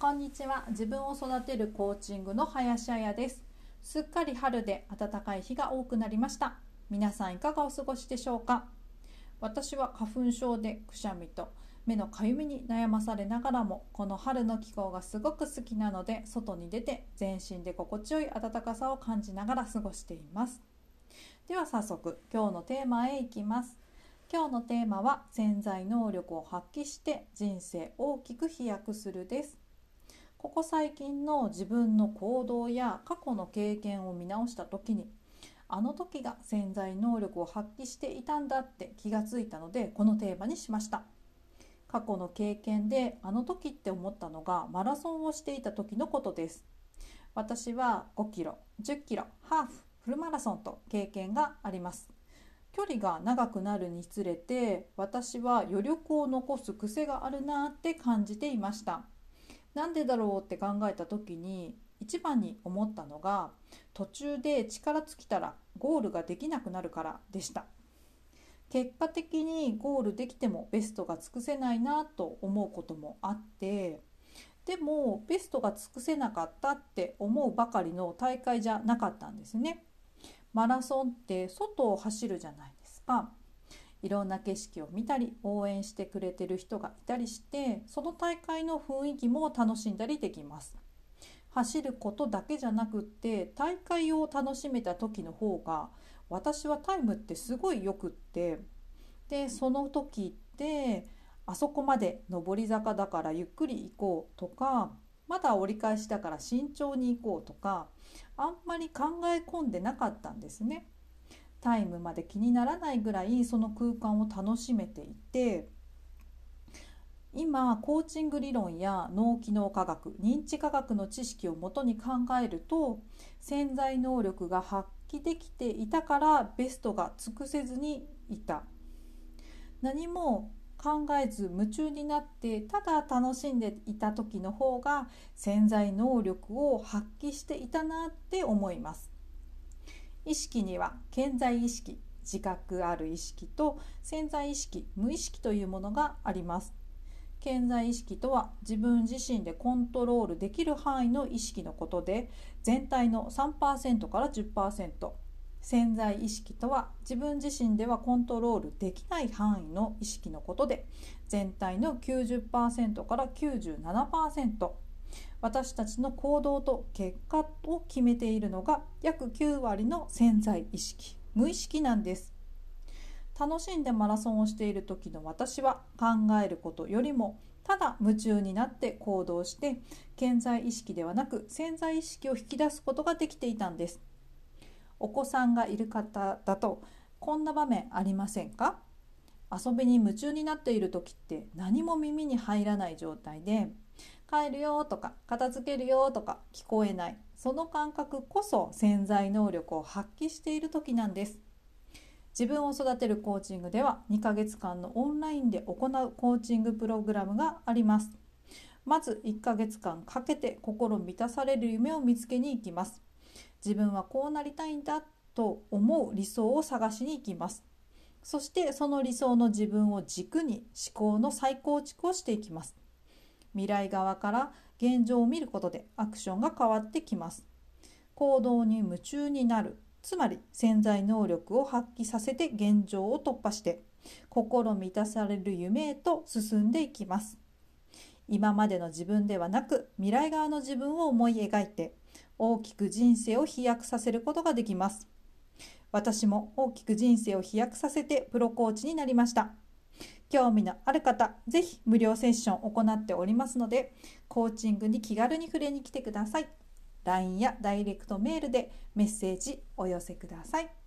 こんにちは。自分を育てるコーチングの林彩です。すっかり春で暖かい日が多くなりました。皆さんいかがお過ごしでしょうか？私は花粉症でくしゃみと目のかゆみに悩まされながらもこの春の気候がすごく好きなので外に出て全身で心地よい暖かさを感じながら過ごしています。では早速今日のテーマへ行きます。今日のテーマは潜在能力を発揮して人生大きく飛躍するです。ここ最近の自分の行動や過去の経験を見直した時にあの時が潜在能力を発揮していたんだって気がついたのでこのテーマにしました。過去の経験であの時って思ったのがマラソンをしていた時のことです。私は5キロ10キロハーフフルマラソンと経験があります。距離が長くなるにつれて私は余力を残す癖があるなって感じていました。なんでだろうって考えた時に一番に思ったのが途中で力尽きたらゴールができなくなるからでした。結果的にゴールできてもベストが尽くせないなと思うこともあってでもベストが尽くせなかったって思うばかりの大会じゃなかったんですね。マラソンって外を走るじゃないですか。いろんな景色を見たり応援してくれてる人がいたりしてその大会の雰囲気も楽しんだりできます走ることだけじゃなくって大会を楽しめた時の方が私はタイムってすごいよくってでその時ってあそこまで上り坂だからゆっくり行こうとかまだ折り返しだから慎重に行こうとかあんまり考え込んでなかったんですね。タイムまで気にならないぐらいその空間を楽しめていて今コーチング理論や脳機能科学認知科学の知識をもとに考えると潜在能力が発揮できていたからベストが尽くせずにいた。何も考えず夢中になってただ楽しんでいた時の方が潜在能力を発揮していたなって思います。意識には健在意識自覚ある意識と潜在意識無意識というものがあります。健在意識とは自分自身でコントロールできる範囲の意識のことで全体の3%から10%潜在意識とは自分自身ではコントロールできない範囲の意識のことで全体の90%から97%私たちの行動と結果を決めているのが約9割の潜在意識無意識なんです。楽しんでマラソンをしている時の私は考えることよりもただ夢中になって行動して健在意識ではなく潜在意識を引き出すことができていたんです。お子さんがいる方だとこんな場面ありませんか？遊びに夢中になっている時って何も耳に入らない状態で帰るよとか片付けるよとか聞こえない。その感覚こそ潜在能力を発揮している時なんです。自分を育てるコーチングでは2ヶ月間のオンラインで行うコーチングプログラムがあります。まず1ヶ月間かけて心満たされる夢を見つけに行きます。自分はこうなりたいんだと思う理想を探しに行きます。そしてその理想の自分を軸に思考の再構築をしていきます。未来側から現状を見ることでアクションが変わってきます。行動に夢中になる。つまり潜在能力を発揮させて現状を突破して心満たされる夢へと進んでいきます。今までの自分ではなく未来側の自分を思い描いて大きく人生を飛躍させることができます。私も大きく人生を飛躍させてプロコーチになりました。興味のある方、ぜひ無料セッションを行っておりますので、コーチングに気軽に触れに来てください。LINE やダイレクトメールでメッセージお寄せください。